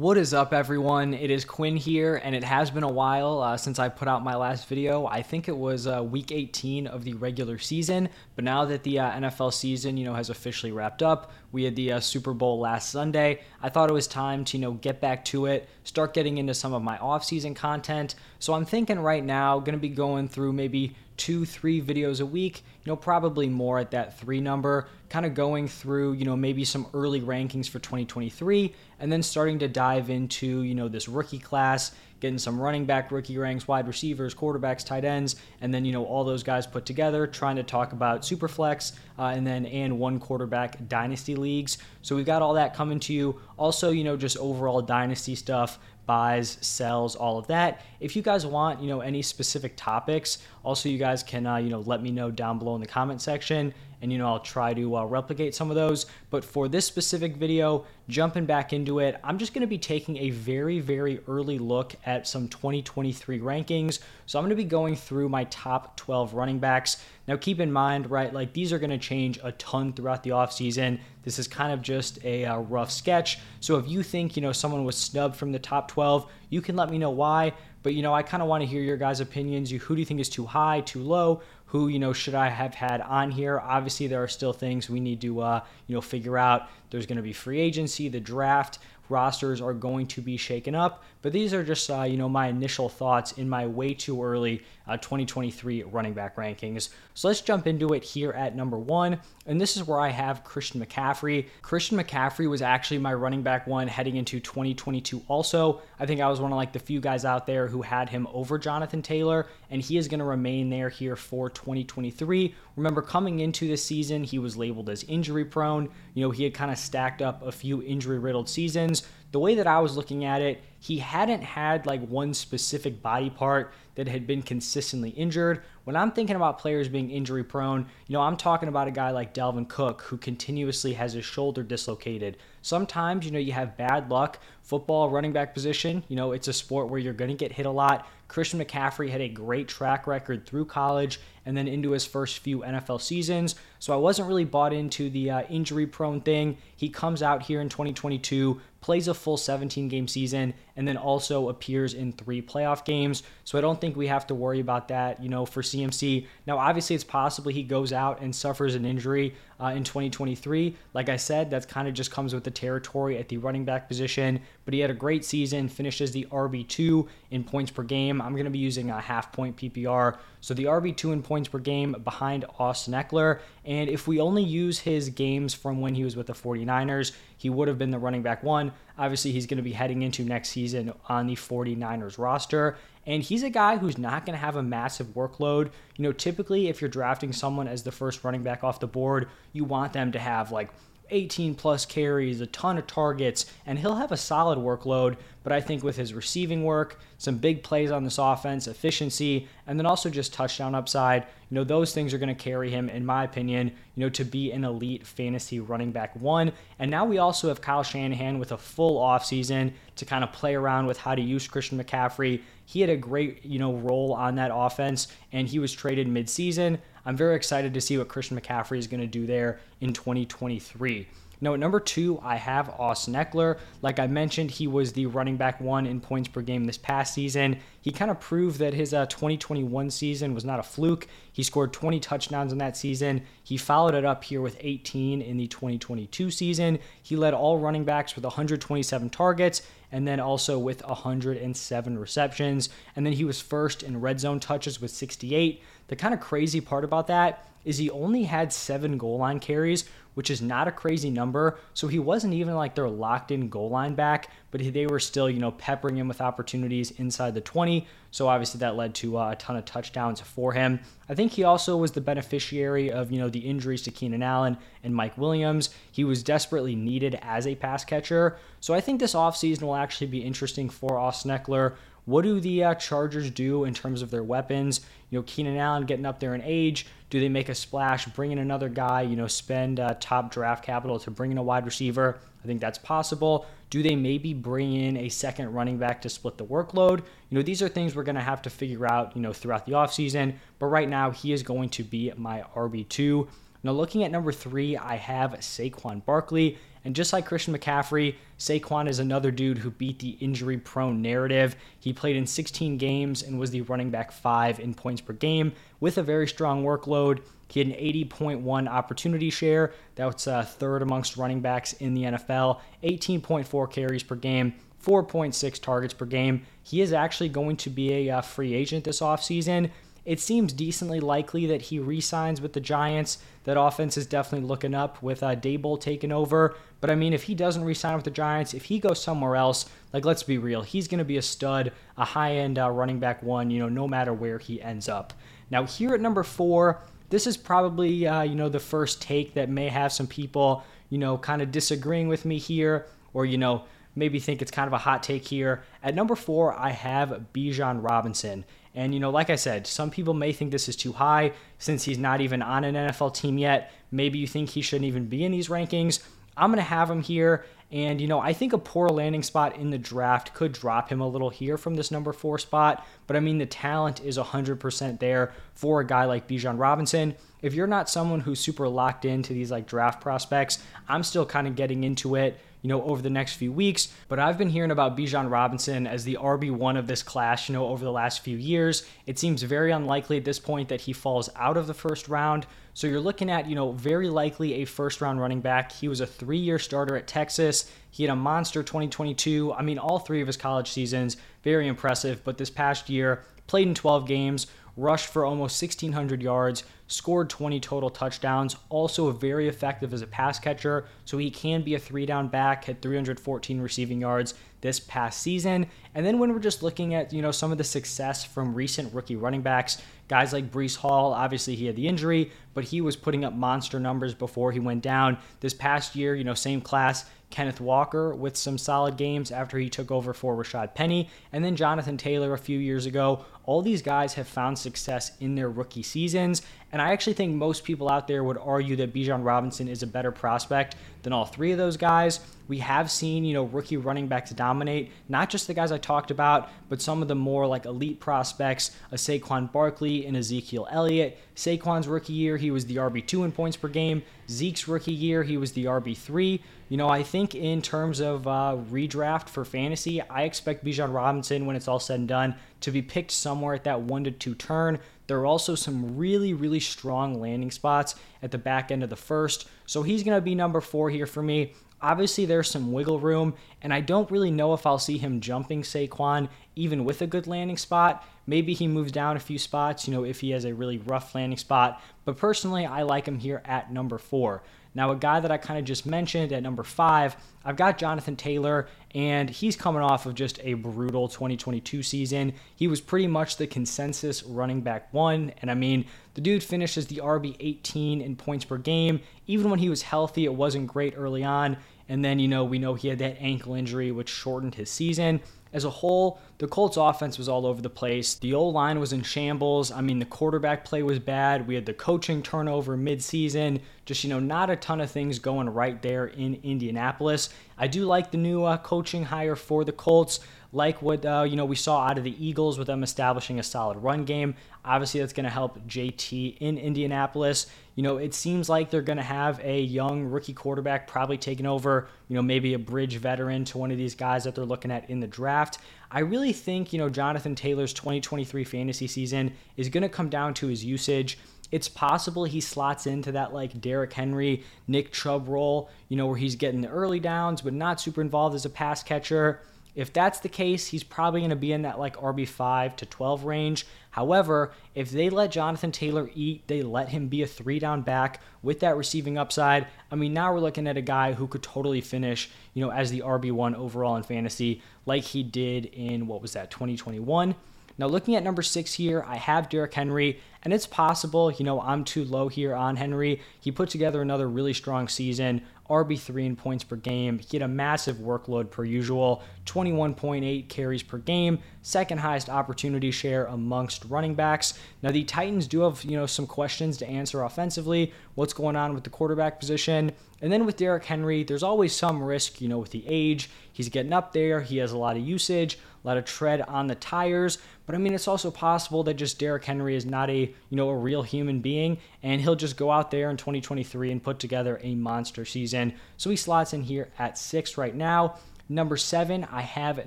What is up, everyone? It is Quinn here, and it has been a while uh, since I put out my last video. I think it was uh, week 18 of the regular season, but now that the uh, NFL season, you know, has officially wrapped up, we had the uh, Super Bowl last Sunday. I thought it was time to, you know, get back to it, start getting into some of my off-season content. So I'm thinking right now, going to be going through maybe two, three videos a week, you know, probably more at that three number, kind of going through, you know, maybe some early rankings for 2023, and then starting to dive into, you know, this rookie class, getting some running back rookie ranks, wide receivers, quarterbacks, tight ends, and then, you know, all those guys put together, trying to talk about Superflex, uh, and then and one quarterback dynasty leagues. So we've got all that coming to you. Also, you know, just overall dynasty stuff buys, sells, all of that. If you guys want, you know, any specific topics, also you guys can, uh, you know, let me know down below in the comment section and you know I'll try to uh, replicate some of those. But for this specific video, jumping back into it, I'm just going to be taking a very very early look at some 2023 rankings. So I'm going to be going through my top 12 running backs. Now keep in mind, right, like these are going to change a ton throughout the offseason. This is kind of just a uh, rough sketch. So if you think, you know, someone was snubbed from the top 12, you can let me know why. But you know, I kind of want to hear your guys' opinions. You, who do you think is too high, too low? Who you know should I have had on here? Obviously, there are still things we need to uh, you know figure out. There's going to be free agency, the draft rosters are going to be shaken up. But these are just, uh, you know, my initial thoughts in my way too early uh, 2023 running back rankings. So let's jump into it here at number one. And this is where I have Christian McCaffrey. Christian McCaffrey was actually my running back one heading into 2022 also. I think I was one of like the few guys out there who had him over Jonathan Taylor, and he is going to remain there here for 2023. Remember, coming into this season, he was labeled as injury prone. You know, he had kind of stacked up a few injury riddled seasons the way that I was looking at it, he hadn't had like one specific body part that had been consistently injured. When I'm thinking about players being injury prone, you know, I'm talking about a guy like Dalvin Cook who continuously has his shoulder dislocated. Sometimes, you know, you have bad luck. Football, running back position, you know, it's a sport where you're going to get hit a lot. Christian McCaffrey had a great track record through college and then into his first few NFL seasons. So I wasn't really bought into the uh, injury prone thing. He comes out here in 2022, plays a full 17 game season, and then also appears in three playoff games. So I don't think we have to worry about that, you know, for CMC. Now, obviously, it's possible he goes out and suffers an injury uh, in 2023. Like I said, that kind of just comes with the territory at the running back position. But he had a great season, finishes the RB2 in points per game. I'm going to be using a half point PPR. So the RB2 in points per game behind Austin Ekeler. And if we only use his games from when he was with the 49ers, he would have been the running back one. Obviously, he's going to be heading into next season on the 49ers roster. And he's a guy who's not going to have a massive workload. You know, typically, if you're drafting someone as the first running back off the board, you want them to have like 18 plus carries, a ton of targets, and he'll have a solid workload. But I think with his receiving work, some big plays on this offense, efficiency, and then also just touchdown upside, you know, those things are going to carry him, in my opinion, you know, to be an elite fantasy running back one. And now we also have Kyle Shanahan with a full offseason to kind of play around with how to use Christian McCaffrey. He had a great, you know, role on that offense, and he was traded midseason. I'm very excited to see what Christian McCaffrey is going to do there in 2023. Now, at number two, I have Austin Ekeler. Like I mentioned, he was the running back one in points per game this past season. He kind of proved that his uh, 2021 season was not a fluke. He scored 20 touchdowns in that season. He followed it up here with 18 in the 2022 season. He led all running backs with 127 targets and then also with 107 receptions. And then he was first in red zone touches with 68. The kind of crazy part about that is he only had seven goal line carries, which is not a crazy number. So he wasn't even like their locked in goal line back, but they were still, you know, peppering him with opportunities inside the 20. So obviously that led to uh, a ton of touchdowns for him. I think he also was the beneficiary of, you know, the injuries to Keenan Allen and Mike Williams. He was desperately needed as a pass catcher. So I think this offseason will actually be interesting for Austin Ekeler. What do the uh, Chargers do in terms of their weapons? You know, Keenan Allen getting up there in age. Do they make a splash, bring in another guy, you know, spend uh, top draft capital to bring in a wide receiver? I think that's possible. Do they maybe bring in a second running back to split the workload? You know, these are things we're going to have to figure out, you know, throughout the offseason. But right now, he is going to be my RB2. Now, looking at number three, I have Saquon Barkley. And just like Christian McCaffrey, Saquon is another dude who beat the injury prone narrative. He played in 16 games and was the running back five in points per game with a very strong workload. He had an 80.1 opportunity share. That's uh, third amongst running backs in the NFL. 18.4 carries per game, 4.6 targets per game. He is actually going to be a uh, free agent this offseason. It seems decently likely that he re signs with the Giants. That offense is definitely looking up with uh, Daboll taking over. But I mean, if he doesn't re sign with the Giants, if he goes somewhere else, like let's be real, he's going to be a stud, a high end uh, running back one, you know, no matter where he ends up. Now, here at number four, this is probably, uh, you know, the first take that may have some people, you know, kind of disagreeing with me here or, you know, maybe think it's kind of a hot take here. At number four, I have Bijan Robinson. And, you know, like I said, some people may think this is too high since he's not even on an NFL team yet. Maybe you think he shouldn't even be in these rankings. I'm going to have him here. And, you know, I think a poor landing spot in the draft could drop him a little here from this number four spot. But I mean, the talent is 100% there for a guy like Bijan Robinson. If you're not someone who's super locked into these like draft prospects, I'm still kind of getting into it you know, over the next few weeks. But I've been hearing about Bijan Robinson as the RB1 of this class, you know, over the last few years. It seems very unlikely at this point that he falls out of the first round. So you're looking at, you know, very likely a first round running back. He was a three year starter at Texas. He had a monster 2022. I mean, all three of his college seasons, very impressive. But this past year, played in 12 games, rushed for almost 1,600 yards, scored 20 total touchdowns, also very effective as a pass catcher, so he can be a three down back, had 314 receiving yards this past season. And then when we're just looking at, you know, some of the success from recent rookie running backs, guys like Breece Hall, obviously he had the injury, but he was putting up monster numbers before he went down. This past year, you know, same class, Kenneth Walker with some solid games after he took over for Rashad Penny, and then Jonathan Taylor a few years ago. All these guys have found success in their rookie seasons, and I actually think most people out there would argue that Bijan Robinson is a better prospect than all three of those guys. We have seen, you know, rookie running backs dominate, not just the guys I talked about, but some of the more like elite prospects, a Saquon Barkley and Ezekiel Elliott. Saquon's rookie year, he was the RB2 in points per game. Zeke's rookie year, he was the RB3. You know, I think in terms of uh, redraft for fantasy, I expect Bijan Robinson, when it's all said and done, to be picked somewhere at that one to two turn. There are also some really, really strong landing spots at the back end of the first. So he's going to be number four here for me. Obviously, there's some wiggle room, and I don't really know if I'll see him jumping Saquon even with a good landing spot. Maybe he moves down a few spots, you know, if he has a really rough landing spot. But personally, I like him here at number four. Now, a guy that I kind of just mentioned at number five, I've got Jonathan Taylor, and he's coming off of just a brutal 2022 season. He was pretty much the consensus running back one, and I mean, the dude finishes the RB 18 in points per game. Even when he was healthy, it wasn't great early on. And then, you know, we know he had that ankle injury, which shortened his season. As a whole, the Colts offense was all over the place. The old line was in shambles. I mean, the quarterback play was bad. We had the coaching turnover midseason. Just, you know, not a ton of things going right there in Indianapolis. I do like the new uh, coaching hire for the Colts like what uh, you know we saw out of the Eagles with them establishing a solid run game. Obviously, that's going to help JT in Indianapolis. You know, it seems like they're going to have a young rookie quarterback probably taking over. You know, maybe a bridge veteran to one of these guys that they're looking at in the draft. I really think you know Jonathan Taylor's 2023 fantasy season is going to come down to his usage it's possible he slots into that like Derrick Henry, Nick Chubb role, you know, where he's getting the early downs but not super involved as a pass catcher. If that's the case, he's probably going to be in that like RB5 to 12 range. However, if they let Jonathan Taylor eat, they let him be a three down back with that receiving upside. I mean, now we're looking at a guy who could totally finish, you know, as the RB1 overall in fantasy, like he did in what was that, 2021. Now, looking at number six here, I have Derrick Henry, and it's possible, you know, I'm too low here on Henry. He put together another really strong season, RB3 in points per game. He had a massive workload per usual, 21.8 carries per game, second highest opportunity share amongst running backs. Now the Titans do have, you know, some questions to answer offensively. What's going on with the quarterback position? And then with Derrick Henry, there's always some risk, you know, with the age. He's getting up there, he has a lot of usage, a lot of tread on the tires. But I mean, it's also possible that just Derrick Henry is not a you know, a real human being, and he'll just go out there in 2023 and put together a monster season. So he slots in here at six right now. Number seven, I have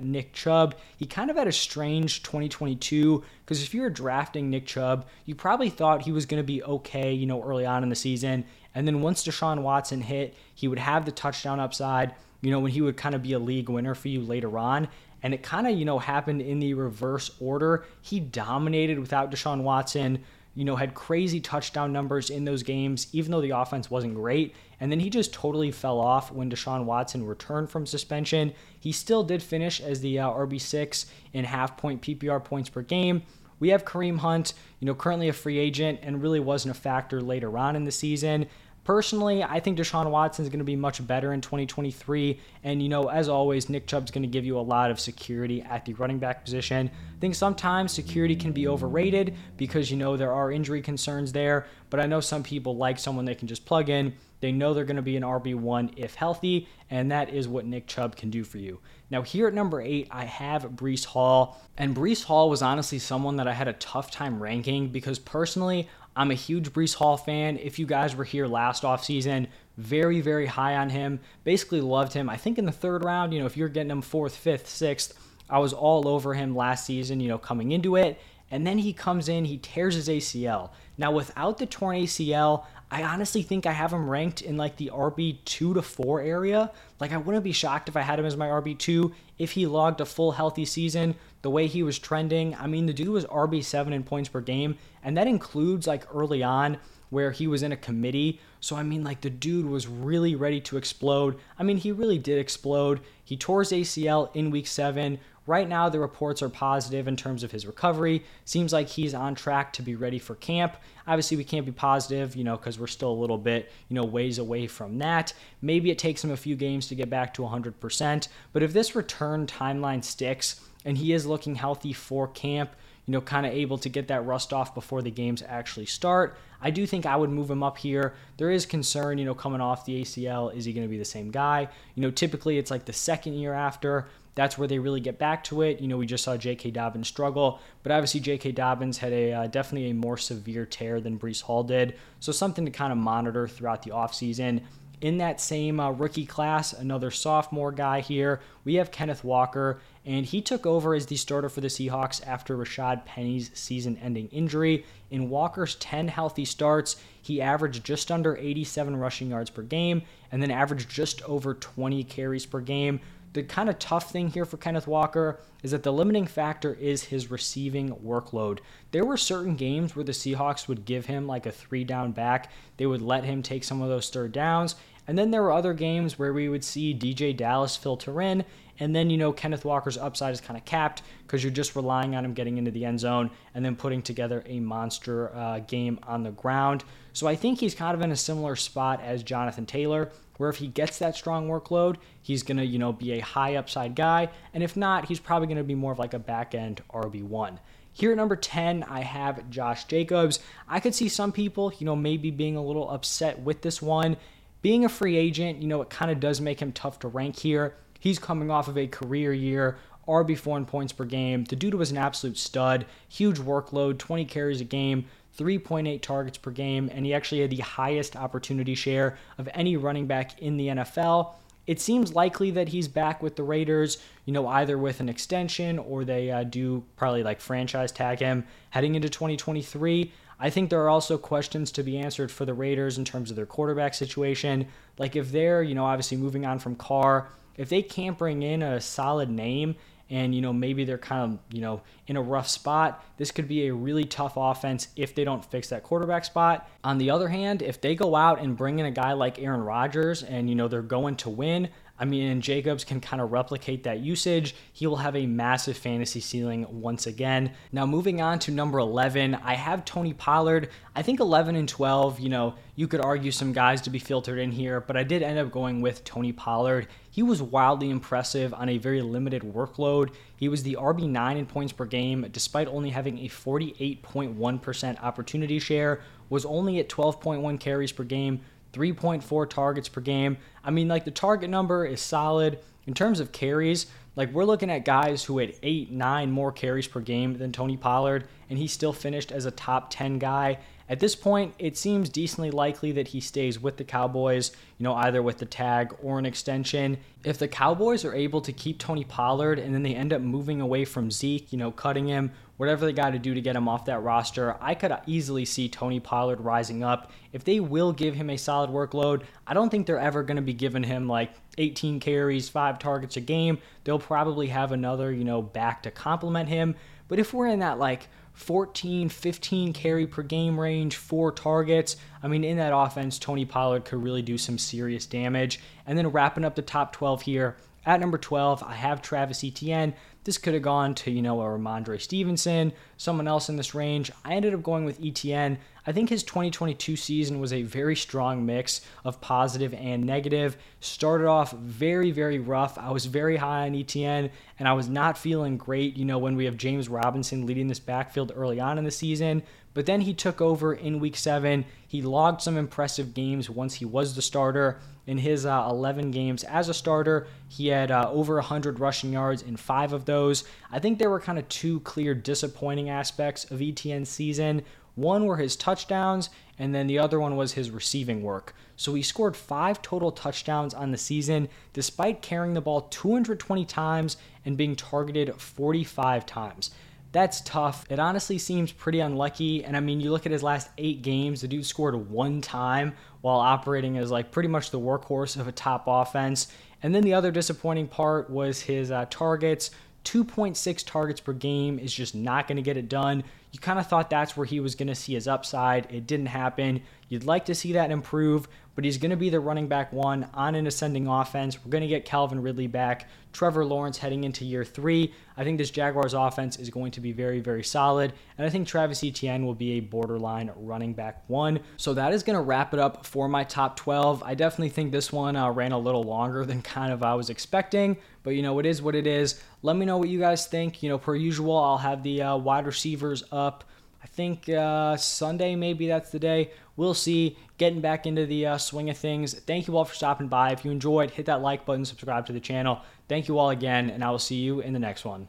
Nick Chubb. He kind of had a strange 2022 because if you were drafting Nick Chubb, you probably thought he was going to be okay, you know, early on in the season. And then once Deshaun Watson hit, he would have the touchdown upside, you know, when he would kind of be a league winner for you later on. And it kind of, you know, happened in the reverse order. He dominated without Deshaun Watson you know, had crazy touchdown numbers in those games, even though the offense wasn't great. And then he just totally fell off when Deshaun Watson returned from suspension. He still did finish as the uh, RB6 in half point PPR points per game. We have Kareem Hunt, you know, currently a free agent and really wasn't a factor later on in the season. Personally, I think Deshaun Watson is going to be much better in 2023. And, you know, as always, Nick Chubb's going to give you a lot of security at the running back position. I think sometimes security can be overrated because, you know, there are injury concerns there. But I know some people like someone they can just plug in. They know they're going to be an RB1 if healthy, and that is what Nick Chubb can do for you. Now, here at number eight, I have Breece Hall. And Breece Hall was honestly someone that I had a tough time ranking because personally, I'm a huge Breece Hall fan. If you guys were here last offseason, very, very high on him. Basically loved him. I think in the third round, you know, if you're getting him fourth, fifth, sixth, I was all over him last season, you know, coming into it. And then he comes in, he tears his ACL. Now, without the torn ACL, I honestly think I have him ranked in like the RB2 to 4 area. Like, I wouldn't be shocked if I had him as my RB2 if he logged a full healthy season the way he was trending. I mean, the dude was RB7 in points per game, and that includes like early on where he was in a committee. So, I mean, like the dude was really ready to explode. I mean, he really did explode. He tore his ACL in week seven. Right now, the reports are positive in terms of his recovery. Seems like he's on track to be ready for camp. Obviously, we can't be positive, you know, because we're still a little bit, you know, ways away from that. Maybe it takes him a few games to get back to 100%. But if this return timeline sticks, and he is looking healthy for camp, you know, kind of able to get that rust off before the games actually start. I do think I would move him up here. There is concern, you know, coming off the ACL, is he going to be the same guy? You know, typically it's like the second year after. That's where they really get back to it. You know, we just saw J.K. Dobbins struggle, but obviously J.K. Dobbins had a uh, definitely a more severe tear than Breece Hall did. So something to kind of monitor throughout the offseason. In that same uh, rookie class, another sophomore guy here, we have Kenneth Walker, and he took over as the starter for the Seahawks after Rashad Penny's season ending injury. In Walker's 10 healthy starts, he averaged just under 87 rushing yards per game and then averaged just over 20 carries per game. The kind of tough thing here for Kenneth Walker is that the limiting factor is his receiving workload. There were certain games where the Seahawks would give him like a three down back, they would let him take some of those third downs, and then there were other games where we would see DeeJay Dallas filter in, and then, you know, Kenneth Walker's upside is kind of capped because you're just relying on him getting into the end zone and then putting together a monster uh, game on the ground. So I think he's kind of in a similar spot as Jonathan Taylor, where if he gets that strong workload, he's going to, you know, be a high upside guy. And if not, he's probably going to be more of like a back end RB1. Here at number 10, I have Josh Jacobs. I could see some people, you know, maybe being a little upset with this one being a free agent, you know, it kind of does make him tough to rank here. He's coming off of a career year, RB4 in points per game. The dude was an absolute stud, huge workload, 20 carries a game, 3.8 targets per game, and he actually had the highest opportunity share of any running back in the NFL. It seems likely that he's back with the Raiders, you know, either with an extension or they uh, do probably like franchise tag him heading into 2023. I think there are also questions to be answered for the Raiders in terms of their quarterback situation. Like if they're, you know, obviously moving on from Carr, if they can't bring in a solid name and, you know, maybe they're kind of, you know, in a rough spot, this could be a really tough offense if they don't fix that quarterback spot. On the other hand, if they go out and bring in a guy like Aaron Rodgers and, you know, they're going to win, I mean, and Jacobs can kind of replicate that usage. He will have a massive fantasy ceiling once again. Now, moving on to number 11, I have Tony Pollard. I think 11 and 12, you know, you could argue some guys to be filtered in here, but I did end up going with Tony Pollard. He was wildly impressive on a very limited workload. He was the RB9 in points per game, despite only having a 48.1% opportunity share, was only at 12.1 carries per game, 3.4 targets per game. I mean, like the target number is solid. In terms of carries, Like we're looking at guys who had eight, nine more carries per game than Tony Pollard, and he still finished as a top 10 guy. At this point, it seems decently likely that he stays with the Cowboys, you know, either with the tag or an extension. If the Cowboys are able to keep Tony Pollard and then they end up moving away from Zeke, you know, cutting him, whatever they got to do to get him off that roster, I could easily see Tony Pollard rising up. If they will give him a solid workload, I don't think they're ever going to be giving him like 18 carries, five targets a game. They'll probably have another, you know, back to complement him. But if we're in that like 14, 15 carry per game range, four targets. I mean, in that offense, Tony Pollard could really do some serious damage. And then wrapping up the top 12 here, at number 12, I have Travis Etienne. This could have gone to, you know, a Rhamondre Stevenson, someone else in this range. I ended up going with Etienne. I think his 2022 season was a very strong mix of positive and negative. Started off very, very rough. I was very high on Etienne, and I was not feeling great, you know, when we have James Robinson leading this backfield early on in the season. But then he took over in week seven. He logged some impressive games once he was the starter. In his uh, 11 games as a starter, he had uh, over 100 rushing yards in five of those. I think there were kind of two clear disappointing aspects of Etienne's season. One were his touchdowns, and then the other one was his receiving work. So he scored five total touchdowns on the season, despite carrying the ball 220 times and being targeted 45 times. That's tough. It honestly seems pretty unlucky. And I mean, you look at his last eight games, the dude scored one time while operating as like pretty much the workhorse of a top offense. And then the other disappointing part was his uh, targets. 2.6 targets per game is just not going to get it done. You kind of thought that's where he was going to see his upside. It didn't happen. You'd like to see that improve, but he's going to be the running back one on an ascending offense. We're going to get Calvin Ridley back, Trevor Lawrence heading into year three. I think this Jaguars offense is going to be very, very solid, and I think Travis Etienne will be a borderline running back one. So that is going to wrap it up for my top 12. I definitely think this one uh, ran a little longer than kind of I was expecting, but you know, it is what it is. Let me know what you guys think. You know, per usual, I'll have the uh, wide receivers up. I think uh, Sunday, maybe that's the day. We'll see. Getting back into the uh, swing of things. Thank you all for stopping by. If you enjoyed, hit that like button, subscribe to the channel. Thank you all again, and I will see you in the next one.